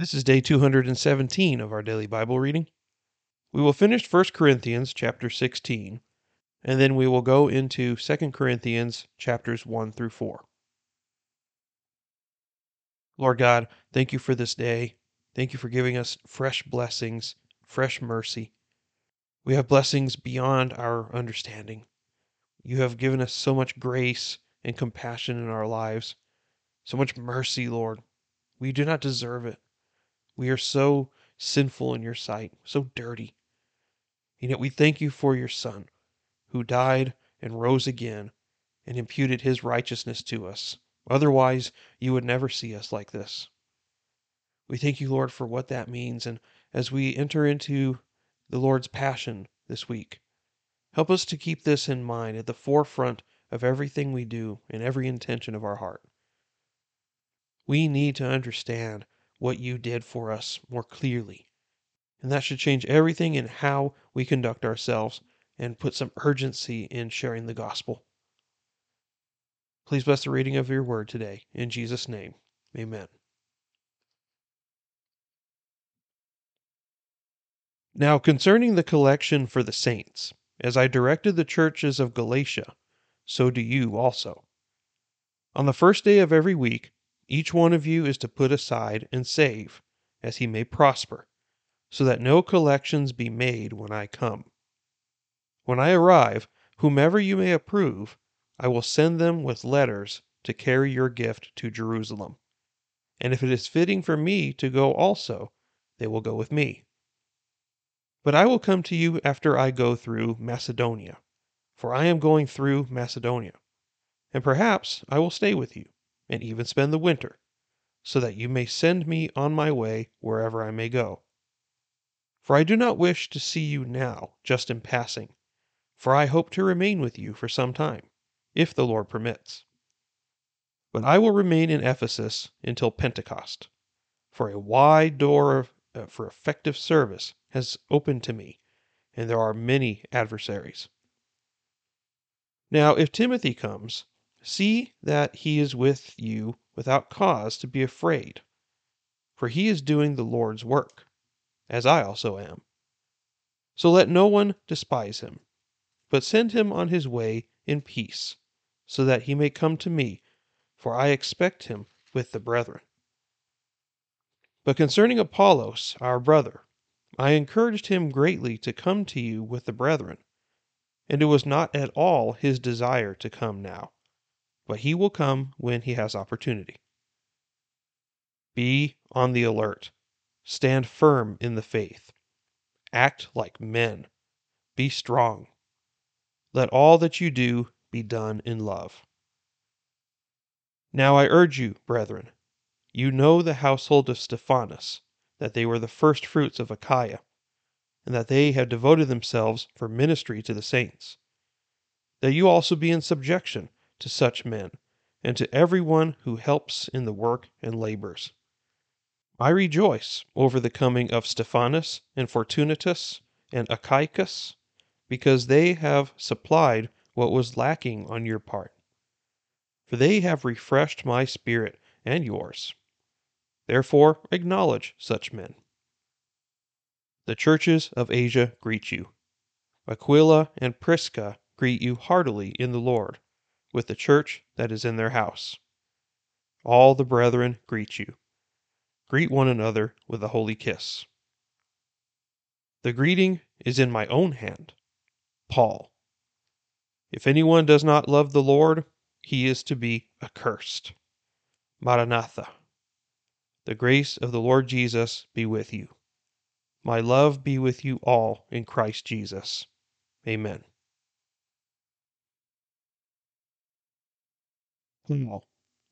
This is day 217 of our daily Bible reading. We will finish 1 Corinthians chapter 16, and then we will go into 2 Corinthians chapters 1 through 4. Lord God, thank you for this day. Thank you for giving us fresh blessings, fresh mercy. We have blessings beyond our understanding. You have given us so much grace and compassion in our lives, so much mercy, Lord. We do not deserve it. We are so sinful in your sight, so dirty. And yet we thank you for your Son, who died and rose again and imputed his righteousness to us. Otherwise, you would never see us like this. We thank you, Lord, for what that means. And as we enter into the Lord's Passion this week, help us to keep this in mind at the forefront of everything we do and every intention of our heart. We need to understand what you did for us more clearly. And that should change everything in how we conduct ourselves and put some urgency in sharing the gospel. Please bless the reading of your word today. In Jesus' name, amen. Now, concerning the collection for the saints, as I directed the churches of Galatia, so do you also. On the first day of every week, each one of you is to put aside and save, as he may prosper, so that no collections be made when I come. When I arrive, whomever you may approve, I will send them with letters to carry your gift to Jerusalem. And if it is fitting for me to go also, they will go with me. But I will come to you after I go through Macedonia, for I am going through Macedonia. And perhaps I will stay with you and even spend the winter, so that you may send me on my way wherever I may go. For I do not wish to see you now, just in passing, for I hope to remain with you for some time, if the Lord permits. But I will remain in Ephesus until Pentecost, for a wide door of, uh, for effective service has opened to me, and there are many adversaries. Now, if Timothy comes, See that he is with you without cause to be afraid, for he is doing the Lord's work, as I also am. So let no one despise him, but send him on his way in peace, so that he may come to me, for I expect him with the brethren. But concerning Apollos, our brother, I encouraged him greatly to come to you with the brethren, and it was not at all his desire to come now but he will come when he has opportunity. Be on the alert. Stand firm in the faith. Act like men. Be strong. Let all that you do be done in love. Now I urge you, brethren, you know the household of Stephanas, that they were the first fruits of Achaia, and that they have devoted themselves for ministry to the saints. That you also be in subjection to such men, and to every one who helps in the work and labors. I rejoice over the coming of Stephanas and Fortunatus and Achaicus, because they have supplied what was lacking on your part. For they have refreshed my spirit and yours. Therefore, acknowledge such men. The churches of Asia greet you. Aquila and Prisca greet you heartily in the Lord with the church that is in their house. All the brethren greet you. Greet one another with a holy kiss. The greeting is in my own hand. Paul. If anyone does not love the Lord, he is to be accursed. Maranatha. The grace of the Lord Jesus be with you. My love be with you all in Christ Jesus. Amen. Paul,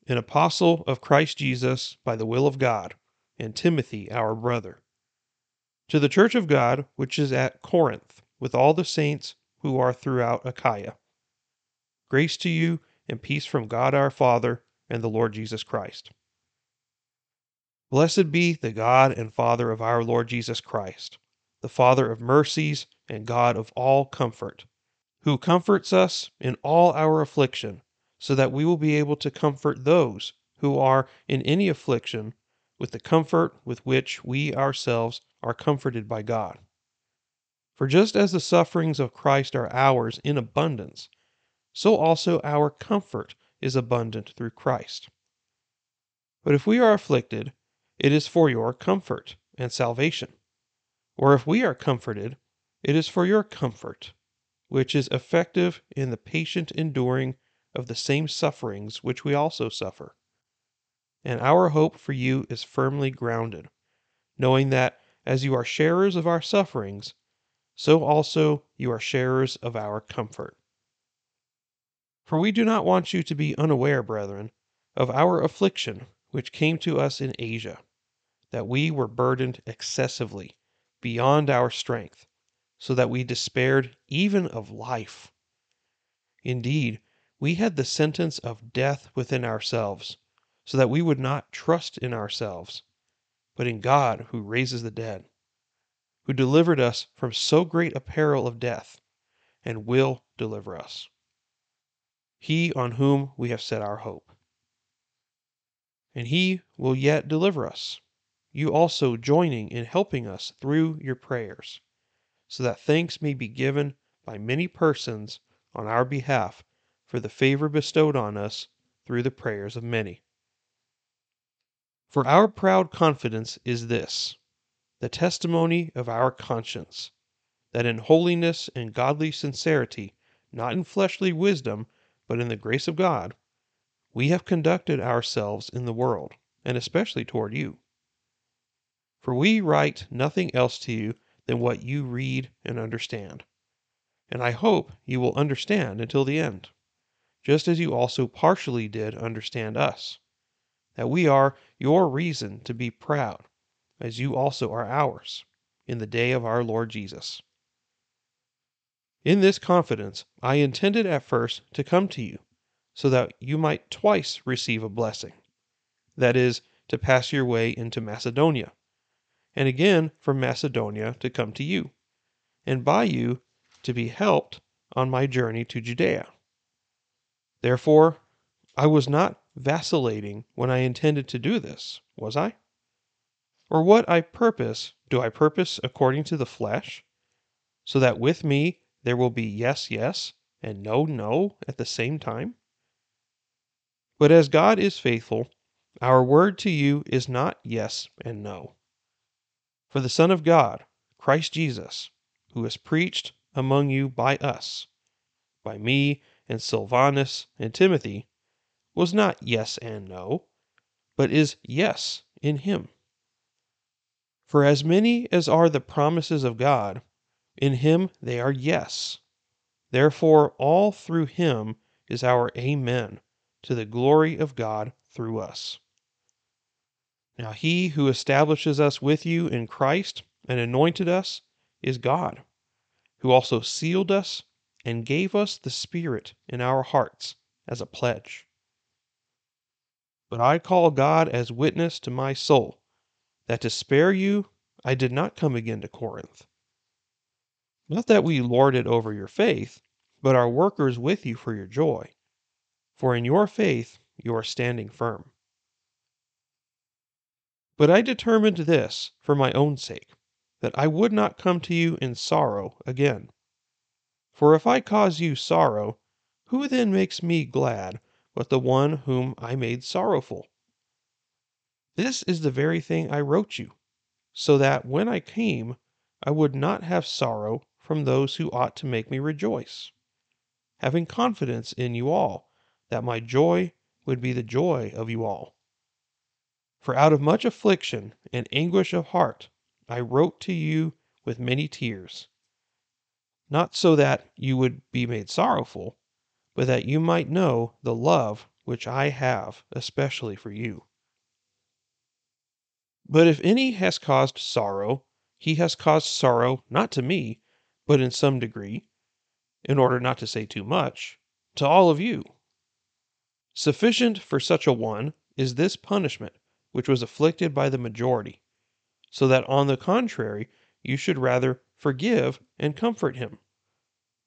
an apostle of Christ Jesus by the will of God, and Timothy, our brother. To the church of God which is at Corinth, with all the saints who are throughout Achaia. Grace to you and peace from God our Father and the Lord Jesus Christ. Blessed be the God and Father of our Lord Jesus Christ, the Father of mercies and God of all comfort, who comforts us in all our affliction so that we will be able to comfort those who are in any affliction with the comfort with which we ourselves are comforted by God. For just as the sufferings of Christ are ours in abundance, so also our comfort is abundant through Christ. But if we are afflicted, it is for your comfort and salvation. Or if we are comforted, it is for your comfort, which is effective in the patient enduring of the same sufferings which we also suffer. And our hope for you is firmly grounded, knowing that as you are sharers of our sufferings, so also you are sharers of our comfort. For we do not want you to be unaware, brethren, of our affliction which came to us in Asia, that we were burdened excessively, beyond our strength, so that we despaired even of life. Indeed, we had the sentence of death within ourselves, so that we would not trust in ourselves, but in God who raises the dead, who delivered us from so great a peril of death, and will deliver us. He on whom we have set our hope and he will yet deliver us, you also joining in helping us through your prayers, so that thanks may be given by many persons on our behalf for the favor bestowed on us through the prayers of many. For our proud confidence is this the testimony of our conscience, that in holiness and godly sincerity, not in fleshly wisdom, but in the grace of God, we have conducted ourselves in the world, and especially toward you. For we write nothing else to you than what you read and understand. And I hope you will understand until the end, just as you also partially did understand us, that we are your reason to be proud, as you also are ours, in the day of our Lord Jesus. In this confidence, I intended at first to come to you so that you might twice receive a blessing that is, to pass your way into Macedonia, and again from Macedonia to come to you, and by you to be helped on my journey to Judea. Therefore, I was not vacillating when I intended to do this, was I? Or what I purpose, do I purpose according to the flesh, so that with me there will be yes, yes, and no, no at the same time? But as God is faithful, our word to you is not yes and no. For the Son of God, Christ Jesus, who is preached among you by us, by me and Silvanus and Timothy, was not yes and no, but is yes in him. For as many as are the promises of God, in him they are yes. Therefore, all through him is our Amen to the glory of God through us. Now, he who establishes us with you in Christ and anointed us is God, who also sealed us and gave us the Spirit in our hearts as a pledge. But I call God as witness to my soul that to spare you I did not come again to Corinth. Not that we lord it over your faith, but are workers with you for your joy for in your faith you are standing firm. But I determined this for my own sake, that I would not come to you in sorrow again. For if I cause you sorrow, who then makes me glad but the one whom I made sorrowful? This is the very thing I wrote you, so that when I came, I would not have sorrow from those who ought to make me rejoice, having confidence in you all that my joy would be the joy of you all. For out of much affliction and anguish of heart I wrote to you with many tears, not so that you would be made sorrowful, but that you might know the love which I have especially for you. But if any has caused sorrow, he has caused sorrow not to me, but in some degree, in order not to say too much, to all of you. Sufficient for such a one is this punishment which was afflicted by the majority, so that on the contrary you should rather forgive and comfort him.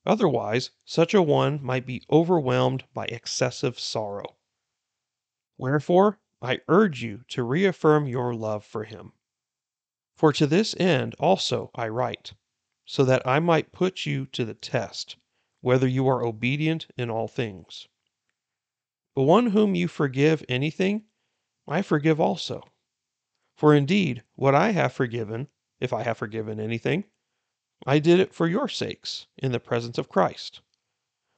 Otherwise, such a one might be overwhelmed by excessive sorrow. Wherefore, I urge you to reaffirm your love for him. For to this end also I write, so that I might put you to the test, whether you are obedient in all things. But one whom you forgive anything, I forgive also. For indeed, what I have forgiven, if I have forgiven anything, I did it for your sakes, in the presence of Christ,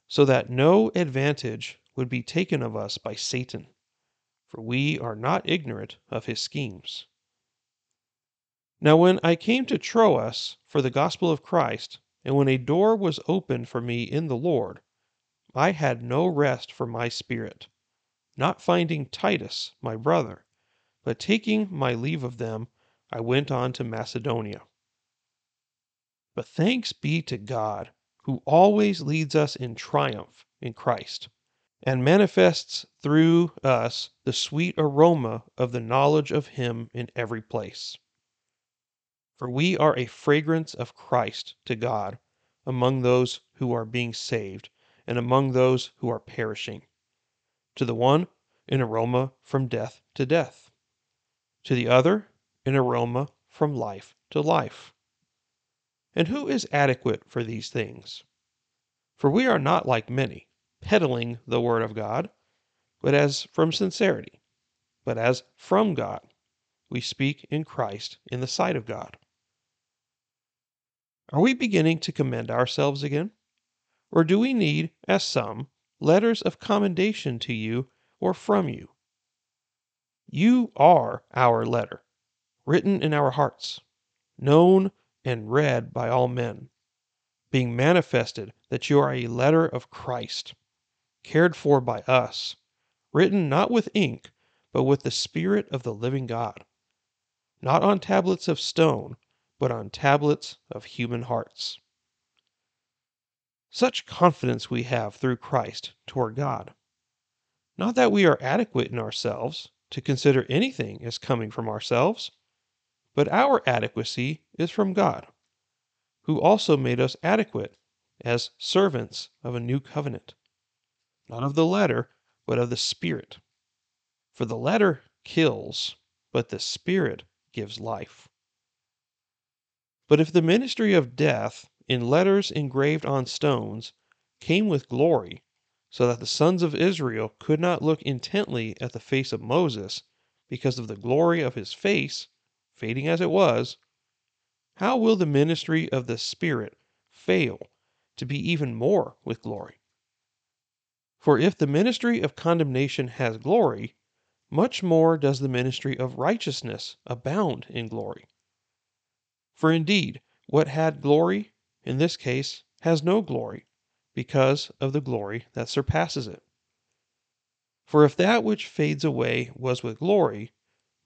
so that no advantage would be taken of us by Satan, for we are not ignorant of his schemes. Now, when I came to Troas for the gospel of Christ, and when a door was opened for me in the Lord, I had no rest for my spirit, not finding Titus, my brother, but taking my leave of them, I went on to Macedonia. But thanks be to God, who always leads us in triumph in Christ, and manifests through us the sweet aroma of the knowledge of Him in every place. For we are a fragrance of Christ to God among those who are being saved and among those who are perishing. To the one, an aroma from death to death. To the other, an aroma from life to life. And who is adequate for these things? For we are not like many, peddling the word of God, but as from sincerity, but as from God, we speak in Christ in the sight of God. Are we beginning to commend ourselves again? Or do we need, as some, letters of commendation to you or from you? You are our letter, written in our hearts, known and read by all men, being manifested that you are a letter of Christ, cared for by us, written not with ink, but with the Spirit of the living God, not on tablets of stone but on tablets of human hearts. Such confidence we have through Christ toward God. Not that we are adequate in ourselves to consider anything as coming from ourselves, but our adequacy is from God, who also made us adequate as servants of a new covenant, not of the letter, but of the Spirit. For the letter kills, but the Spirit gives life. But if the ministry of death, in letters engraved on stones, came with glory, so that the sons of Israel could not look intently at the face of Moses because of the glory of his face, fading as it was, how will the ministry of the Spirit fail to be even more with glory? For if the ministry of condemnation has glory, much more does the ministry of righteousness abound in glory. For indeed, what had glory, in this case, has no glory, because of the glory that surpasses it. For if that which fades away was with glory,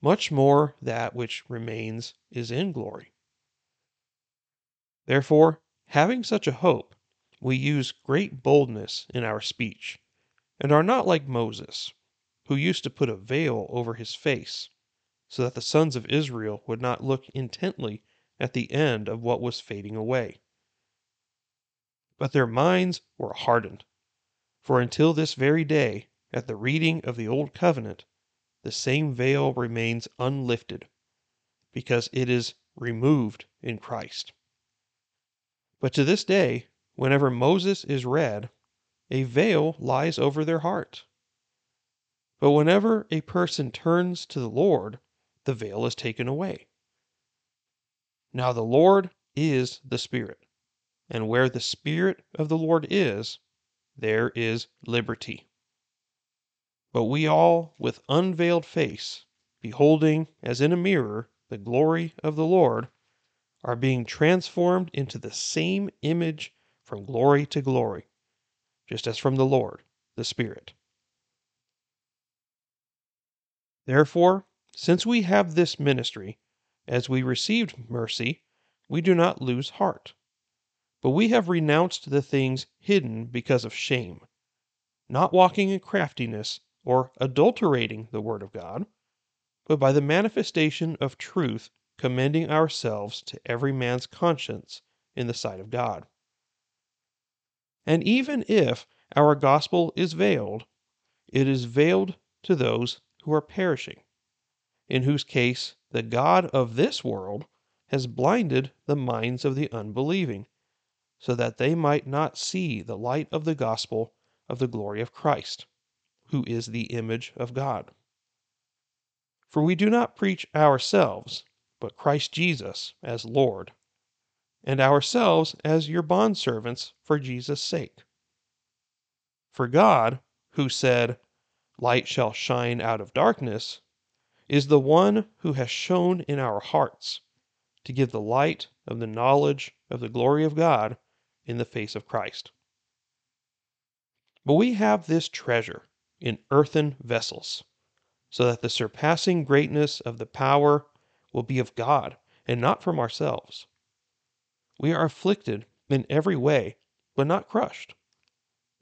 much more that which remains is in glory. Therefore, having such a hope, we use great boldness in our speech, and are not like Moses, who used to put a veil over his face, so that the sons of Israel would not look intently at the end of what was fading away. But their minds were hardened, for until this very day, at the reading of the Old Covenant, the same veil remains unlifted, because it is removed in Christ. But to this day, whenever Moses is read, a veil lies over their heart. But whenever a person turns to the Lord, the veil is taken away. Now the Lord is the Spirit, and where the Spirit of the Lord is, there is liberty. But we all, with unveiled face, beholding as in a mirror the glory of the Lord, are being transformed into the same image from glory to glory, just as from the Lord, the Spirit. Therefore, since we have this ministry, as we received mercy, we do not lose heart. But we have renounced the things hidden because of shame, not walking in craftiness or adulterating the word of God, but by the manifestation of truth commending ourselves to every man's conscience in the sight of God. And even if our gospel is veiled, it is veiled to those who are perishing, in whose case the God of this world has blinded the minds of the unbelieving, so that they might not see the light of the gospel of the glory of Christ, who is the image of God. For we do not preach ourselves, but Christ Jesus as Lord, and ourselves as your bondservants for Jesus' sake. For God, who said, Light shall shine out of darkness, is the one who has shone in our hearts to give the light of the knowledge of the glory of God in the face of Christ. But we have this treasure in earthen vessels, so that the surpassing greatness of the power will be of God and not from ourselves. We are afflicted in every way, but not crushed,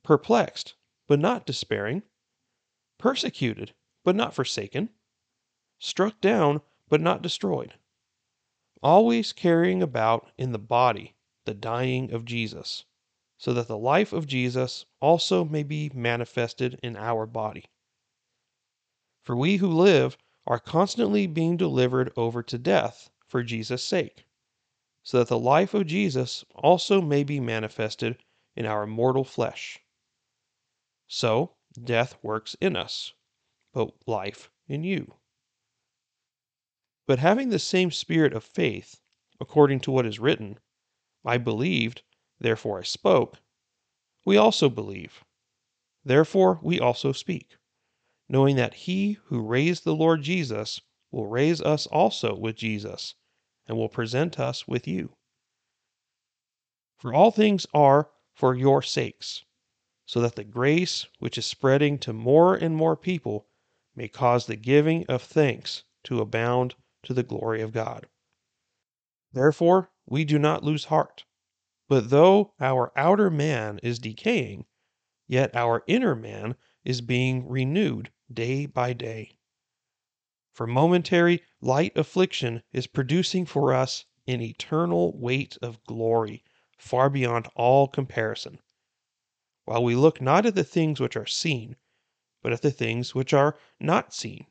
perplexed, but not despairing, persecuted, but not forsaken, struck down, but not destroyed always carrying about in the body the dying of Jesus, so that the life of Jesus also may be manifested in our body. For we who live are constantly being delivered over to death for Jesus' sake, so that the life of Jesus also may be manifested in our mortal flesh. So death works in us, but life in you. But having the same spirit of faith, according to what is written, I believed, therefore I spoke, we also believe. Therefore we also speak, knowing that he who raised the Lord Jesus will raise us also with Jesus, and will present us with you. For all things are for your sakes, so that the grace which is spreading to more and more people may cause the giving of thanks to abound to the glory of God. Therefore, we do not lose heart. But though our outer man is decaying, yet our inner man is being renewed day by day. For momentary light affliction is producing for us an eternal weight of glory far beyond all comparison. While we look not at the things which are seen, but at the things which are not seen.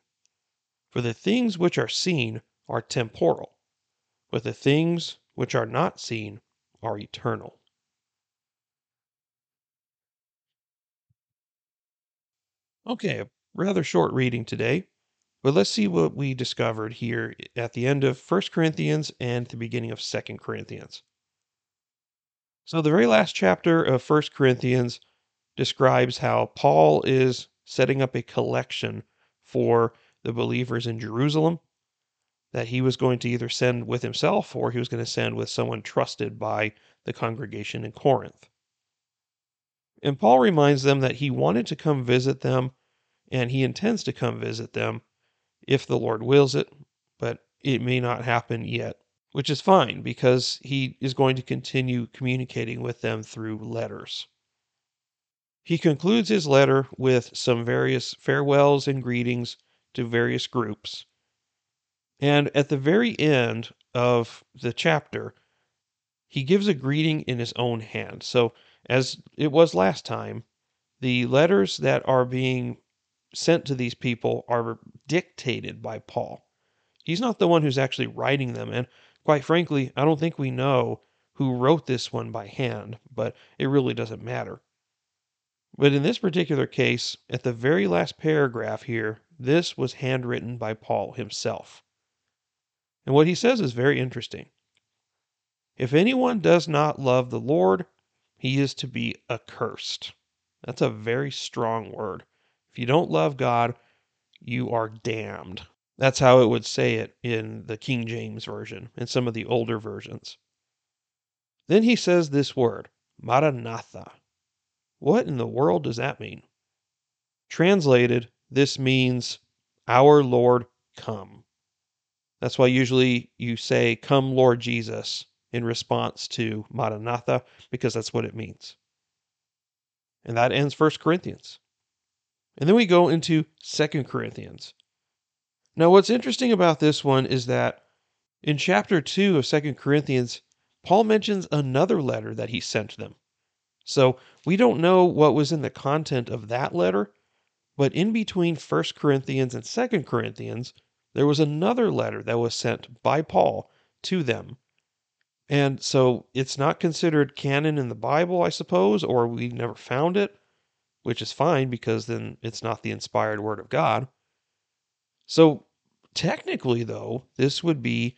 For the things which are seen are temporal, but the things which are not seen are eternal. Okay, a rather short reading today, but let's see what we discovered here at the end of 1 Corinthians and the beginning of 2 Corinthians. So, the very last chapter of 1 Corinthians describes how Paul is setting up a collection for the believers in Jerusalem that he was going to either send with himself or he was going to send with someone trusted by the congregation in Corinth. And Paul reminds them that he wanted to come visit them and he intends to come visit them if the Lord wills it, but it may not happen yet, which is fine because he is going to continue communicating with them through letters. He concludes his letter with some various farewells and greetings to various groups. And at the very end of the chapter, he gives a greeting in his own hand. So, as it was last time, the letters that are being sent to these people are dictated by Paul. He's not the one who's actually writing them. And quite frankly, I don't think we know who wrote this one by hand, but it really doesn't matter. But in this particular case, at the very last paragraph here, this was handwritten by Paul himself. And what he says is very interesting. If anyone does not love the Lord, he is to be accursed. That's a very strong word. If you don't love God, you are damned. That's how it would say it in the King James Version and some of the older versions. Then he says this word, Maranatha. What in the world does that mean? Translated, this means, Our Lord, come. That's why usually you say, Come, Lord Jesus, in response to Maranatha, because that's what it means. And that ends First Corinthians. And then we go into Second Corinthians. Now, what's interesting about this one is that in chapter 2 of Second Corinthians, Paul mentions another letter that he sent them. So we don't know what was in the content of that letter, But in between 1 Corinthians and 2 Corinthians, there was another letter that was sent by Paul to them. And so it's not considered canon in the Bible, I suppose, or we never found it, which is fine because then it's not the inspired word of God. So technically, though, this would be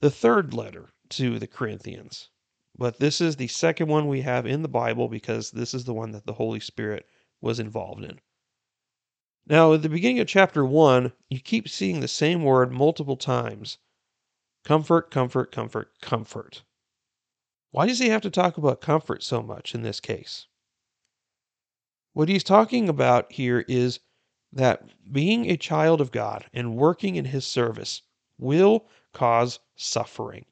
the third letter to the Corinthians. But this is the second one we have in the Bible because this is the one that the Holy Spirit was involved in. Now, at the beginning of chapter 1, you keep seeing the same word multiple times comfort, comfort, comfort, comfort. Why does he have to talk about comfort so much in this case? What he's talking about here is that being a child of God and working in his service will cause suffering.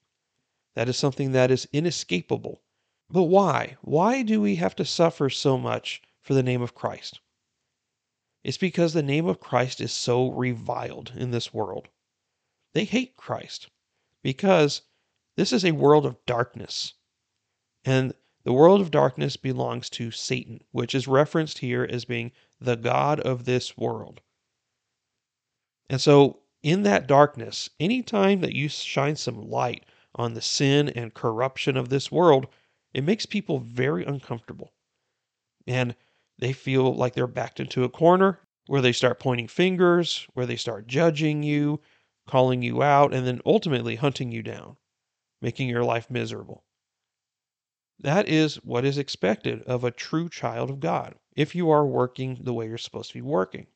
That is something that is inescapable. But why? Why do we have to suffer so much for the name of Christ? It's because the name of Christ is so reviled in this world. They hate Christ because this is a world of darkness. And the world of darkness belongs to Satan, which is referenced here as being the God of this world. And so, in that darkness, any time that you shine some light on the sin and corruption of this world, it makes people very uncomfortable. And they feel like they're backed into a corner where they start pointing fingers, where they start judging you, calling you out, and then ultimately hunting you down, making your life miserable. That is what is expected of a true child of God if you are working the way you're supposed to be working.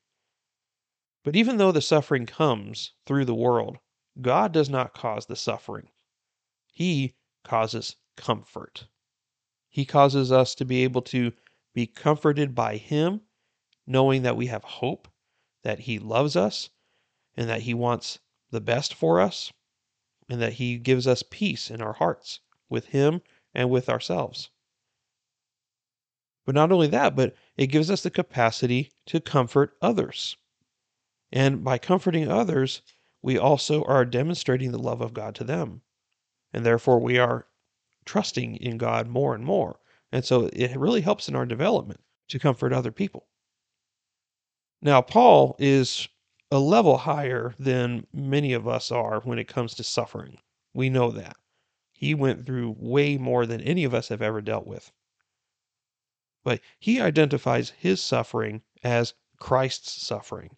But even though the suffering comes through the world, God does not cause the suffering. He causes comfort. He causes us to be able to be comforted by Him, knowing that we have hope, that He loves us, and that He wants the best for us, and that He gives us peace in our hearts with Him and with ourselves. But not only that, but it gives us the capacity to comfort others. And by comforting others, we also are demonstrating the love of God to them. And therefore, we are trusting in God more and more. And so it really helps in our development to comfort other people. Now, Paul is a level higher than many of us are when it comes to suffering. We know that. He went through way more than any of us have ever dealt with. But he identifies his suffering as Christ's suffering.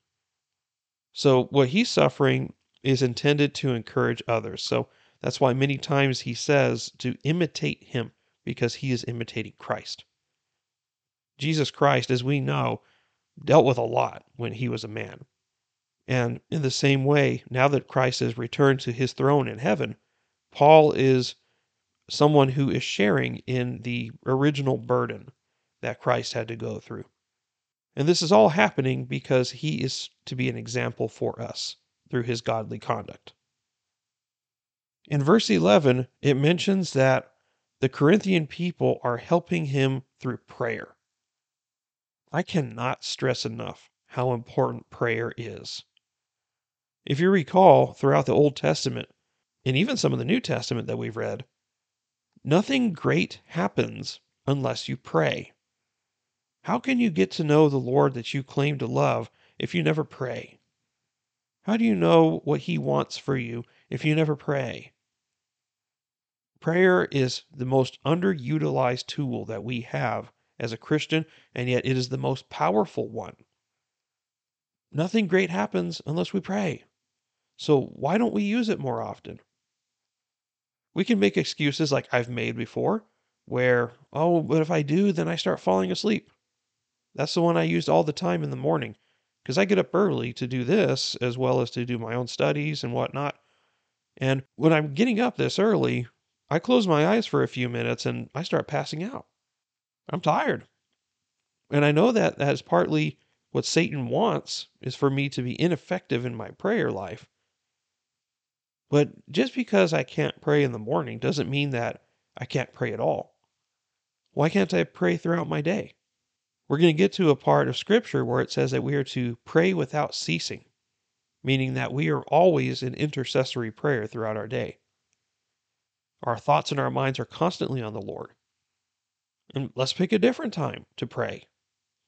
So, what he's suffering is intended to encourage others. So, that's why many times he says to imitate him because he is imitating Christ. Jesus Christ, as we know, dealt with a lot when he was a man. And in the same way, now that Christ has returned to his throne in heaven, Paul is someone who is sharing in the original burden that Christ had to go through. And this is all happening because he is to be an example for us through his godly conduct. In verse 11, it mentions that the Corinthian people are helping him through prayer. I cannot stress enough how important prayer is. If you recall, throughout the Old Testament, and even some of the New Testament that we've read, nothing great happens unless you pray. How can you get to know the Lord that you claim to love if you never pray? How do you know what He wants for you if you never pray? Prayer is the most underutilized tool that we have as a Christian, and yet it is the most powerful one. Nothing great happens unless we pray. So why don't we use it more often? We can make excuses like I've made before, where, oh, but if I do, then I start falling asleep. That's the one I used all the time in the morning because I get up early to do this as well as to do my own studies and whatnot. And when I'm getting up this early, I close my eyes for a few minutes and I start passing out. I'm tired. And I know that that is partly what Satan wants is for me to be ineffective in my prayer life. But just because I can't pray in the morning doesn't mean that I can't pray at all. Why can't I pray throughout my day? We're going to get to a part of scripture where it says that we are to pray without ceasing, meaning that we are always in intercessory prayer throughout our day. Our thoughts and our minds are constantly on the Lord. And let's pick a different time to pray.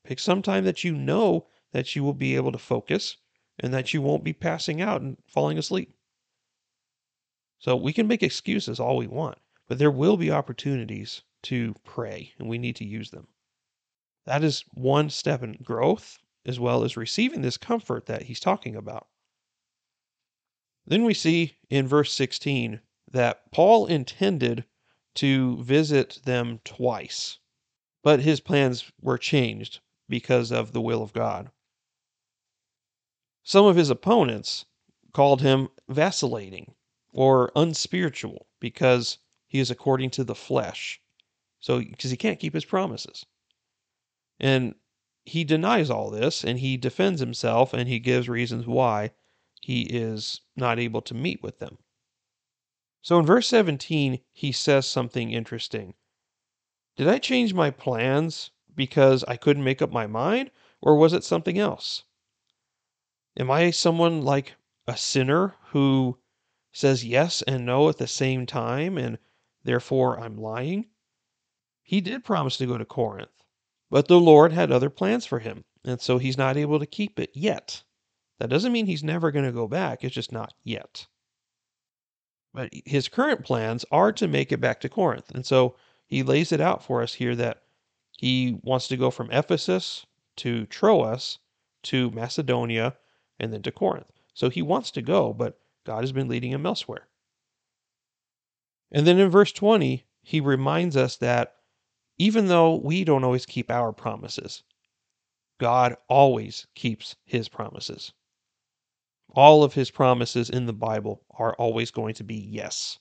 Pick some time that you know that you will be able to focus and that you won't be passing out and falling asleep. So we can make excuses all we want, but there will be opportunities to pray, and we need to use them. That is one step in growth, as well as receiving this comfort that he's talking about. Then we see in verse 16 that Paul intended to visit them twice, but his plans were changed because of the will of God. Some of his opponents called him vacillating or unspiritual because he is according to the flesh. So, because he can't keep his promises. And he denies all this and he defends himself and he gives reasons why he is not able to meet with them. So in verse 17, he says something interesting. Did I change my plans because I couldn't make up my mind, or was it something else? Am I someone like a sinner who says yes and no at the same time, and therefore I'm lying? He did promise to go to Corinth, but the Lord had other plans for him, and so he's not able to keep it yet. That doesn't mean he's never going to go back, it's just not yet. But his current plans are to make it back to Corinth. And so he lays it out for us here that he wants to go from Ephesus to Troas to Macedonia and then to Corinth. So he wants to go, but God has been leading him elsewhere. And then in verse 20, he reminds us that even though we don't always keep our promises, God always keeps his promises. All of his promises in the Bible are always going to be yes.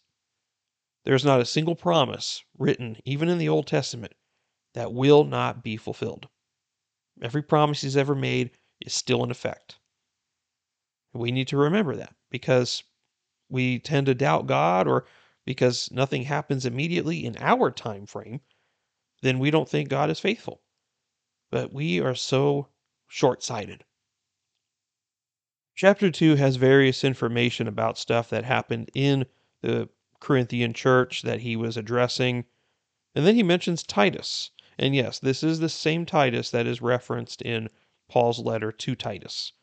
There's not a single promise written, even in the Old Testament, that will not be fulfilled. Every promise he's ever made is still in effect. We need to remember that because we tend to doubt God or because nothing happens immediately in our time frame, then we don't think God is faithful. But we are so short sighted. Chapter 2 has various information about stuff that happened in the Corinthian church that he was addressing. And then he mentions Titus. And yes, this is the same Titus that is referenced in Paul's letter to Titus.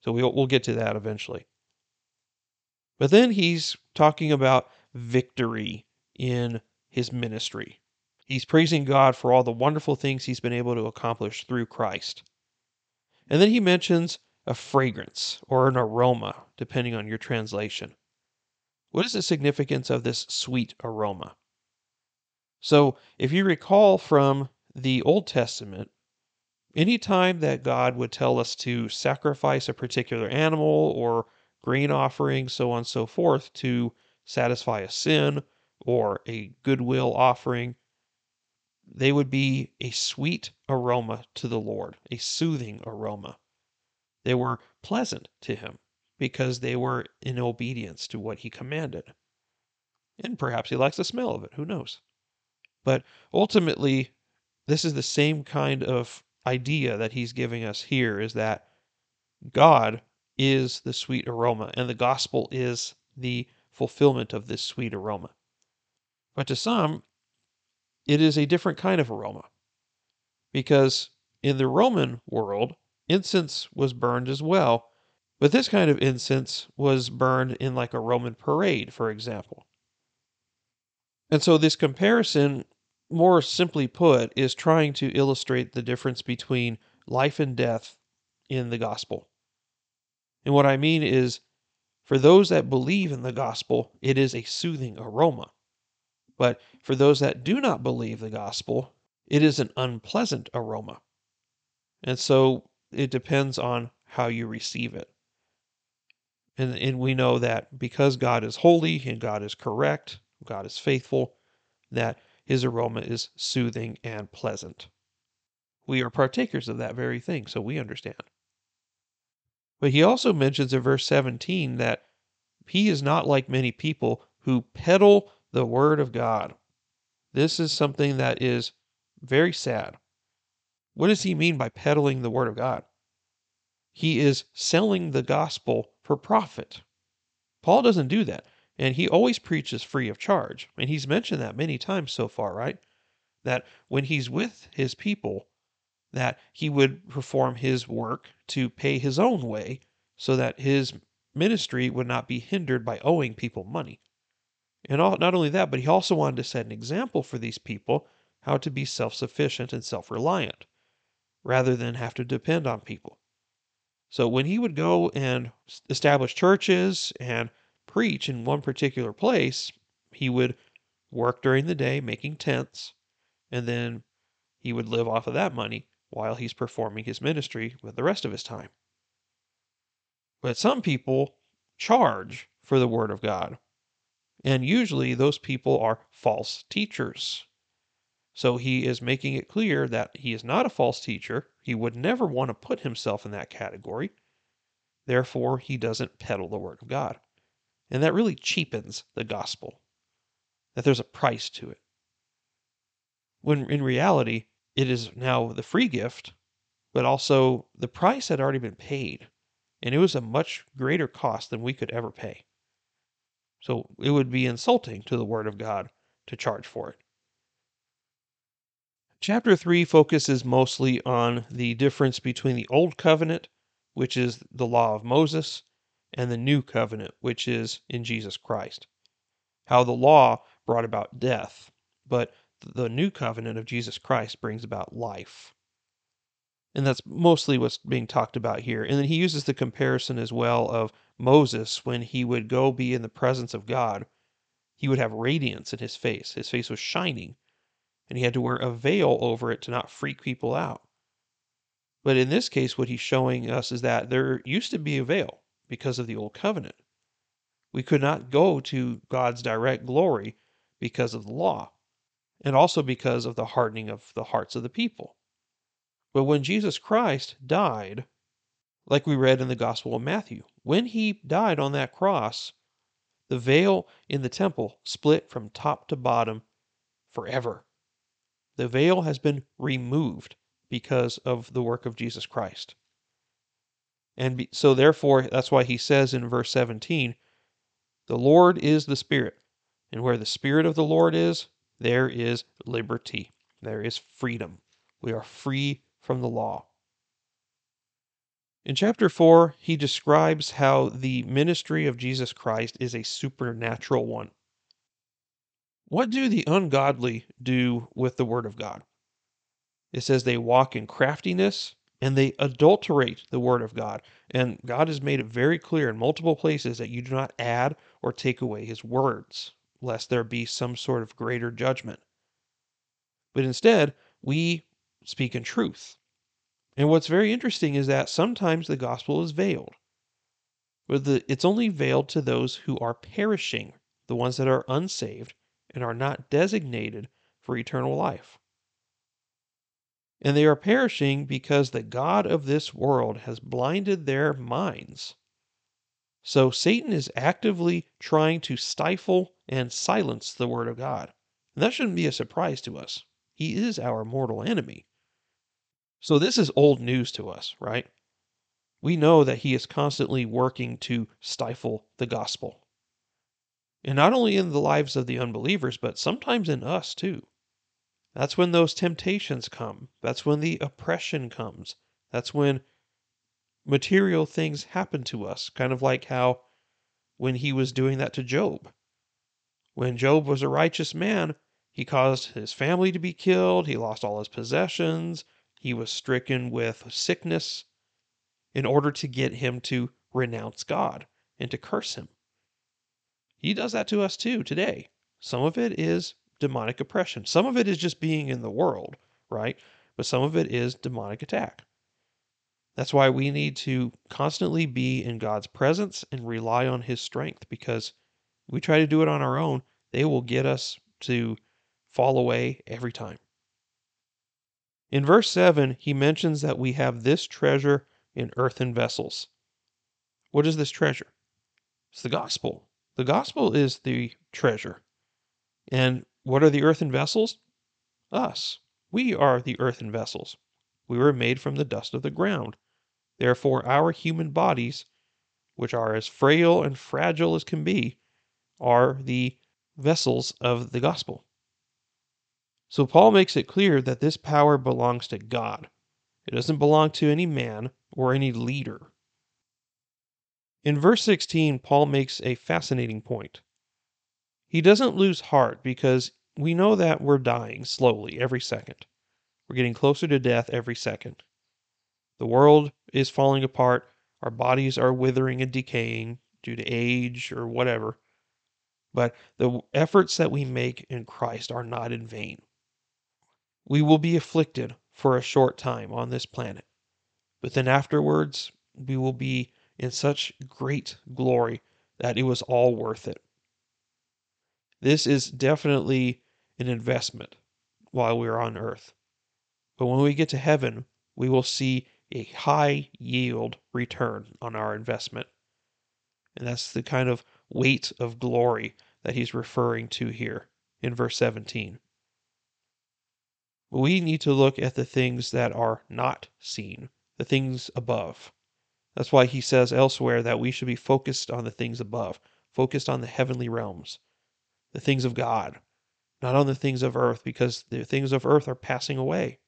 So we'll, we'll get to that eventually. But then he's talking about victory in his ministry. He's praising God for all the wonderful things he's been able to accomplish through Christ. And then he mentions a fragrance or an aroma, depending on your translation. What is the significance of this sweet aroma? So, if you recall from the Old Testament, any time that God would tell us to sacrifice a particular animal or grain offering, so on and so forth, to satisfy a sin or a goodwill offering, they would be a sweet aroma to the Lord, a soothing aroma. They were pleasant to him because they were in obedience to what he commanded. And perhaps he likes the smell of it, who knows? But ultimately, this is the same kind of idea that he's giving us here is that God is the sweet aroma, and the gospel is the fulfillment of this sweet aroma. But to some, it is a different kind of aroma. Because in the Roman world, Incense was burned as well, but this kind of incense was burned in like a Roman parade, for example. And so this comparison, more simply put, is trying to illustrate the difference between life and death in the gospel. And what I mean is, for those that believe in the gospel, it is a soothing aroma. But for those that do not believe the gospel, it is an unpleasant aroma. And so it depends on how you receive it. And, and we know that because God is holy and God is correct, God is faithful, that his aroma is soothing and pleasant. We are partakers of that very thing, so we understand. But he also mentions in verse 17 that he is not like many people who peddle the word of God. This is something that is very sad. What does he mean by peddling the word of God? He is selling the gospel for profit. Paul doesn't do that. And he always preaches free of charge. And he's mentioned that many times so far, right? That when he's with his people, that he would perform his work to pay his own way so that his ministry would not be hindered by owing people money. And all, not only that, but he also wanted to set an example for these people how to be self sufficient and self reliant rather than have to depend on people. So when he would go and establish churches and preach in one particular place, he would work during the day making tents, and then he would live off of that money while he's performing his ministry with the rest of his time. But some people charge for the Word of God, and usually those people are false teachers. So he is making it clear that he is not a false teacher. He would never want to put himself in that category. Therefore, he doesn't peddle the Word of God. And that really cheapens the gospel, that there's a price to it. When in reality, it is now the free gift, but also the price had already been paid, and it was a much greater cost than we could ever pay. So it would be insulting to the Word of God to charge for it. Chapter 3 focuses mostly on the difference between the Old Covenant, which is the law of Moses, and the New Covenant, which is in Jesus Christ. How the law brought about death, but the new covenant of Jesus Christ brings about life. And that's mostly what's being talked about here. And then he uses the comparison as well of Moses when he would go be in the presence of God. He would have radiance in his face. His face was shining, and he had to wear a veil over it to not freak people out. But in this case, what he's showing us is that there used to be a veil because of the old covenant. We could not go to God's direct glory because of the law and also because of the hardening of the hearts of the people. But when Jesus Christ died, like we read in the Gospel of Matthew, when he died on that cross, the veil in the temple split from top to bottom forever. The veil has been removed because of the work of Jesus Christ. And so, therefore, that's why he says in verse 17, The Lord is the Spirit, and where the Spirit of the Lord is, there is liberty, there is freedom. We are free from the law. In chapter 4, he describes how the ministry of Jesus Christ is a supernatural one. What do the ungodly do with the Word of God? It says they walk in craftiness and they adulterate the Word of God. And God has made it very clear in multiple places that you do not add or take away His words lest there be some sort of greater judgment. But instead, we speak in truth. And what's very interesting is that sometimes the gospel is veiled. But the, it's only veiled to those who are perishing, the ones that are unsaved and are not designated for eternal life. And they are perishing because the God of this world has blinded their minds so Satan is actively trying to stifle and silence the word of God. And that shouldn't be a surprise to us. He is our mortal enemy. So this is old news to us, right? We know that he is constantly working to stifle the gospel. And not only in the lives of the unbelievers, but sometimes in us too. That's when those temptations come. That's when the oppression comes. That's when material things happen to us, kind of like how when he was doing that to Job. When Job was a righteous man, he caused his family to be killed, he lost all his possessions, he was stricken with sickness in order to get him to renounce God and to curse him. He does that to us too today. Some of it is demonic oppression, some of it is just being in the world, right? But some of it is demonic attack. That's why we need to constantly be in God's presence and rely on His strength because we try to do it on our own, they will get us to fall away every time. In verse 7, he mentions that we have this treasure in earthen vessels. What is this treasure? It's the gospel. The gospel is the treasure. And what are the earthen vessels? Us. We are the earthen vessels. We were made from the dust of the ground. Therefore, our human bodies, which are as frail and fragile as can be, are the vessels of the gospel. So Paul makes it clear that this power belongs to God. It doesn't belong to any man or any leader. In verse 16, Paul makes a fascinating point. He doesn't lose heart because we know that we're dying slowly every second. We're getting closer to death every second. The world is falling apart. Our bodies are withering and decaying due to age or whatever. But the efforts that we make in Christ are not in vain. We will be afflicted for a short time on this planet, but then afterwards we will be in such great glory that it was all worth it. This is definitely an investment while we're on earth. But when we get to heaven, we will see a high yield return on our investment. And that's the kind of weight of glory that he's referring to here in verse 17. We need to look at the things that are not seen, the things above. That's why he says elsewhere that we should be focused on the things above, focused on the heavenly realms, the things of God, not on the things of earth, because the things of earth are passing away.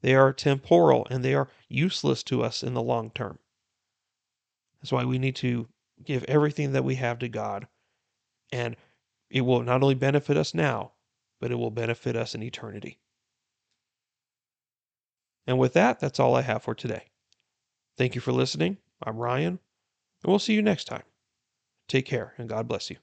They are temporal and they are useless to us in the long term. That's why we need to give everything that we have to God, and it will not only benefit us now, but it will benefit us in eternity. And with that, that's all I have for today. Thank you for listening. I'm Ryan, and we'll see you next time. Take care, and God bless you.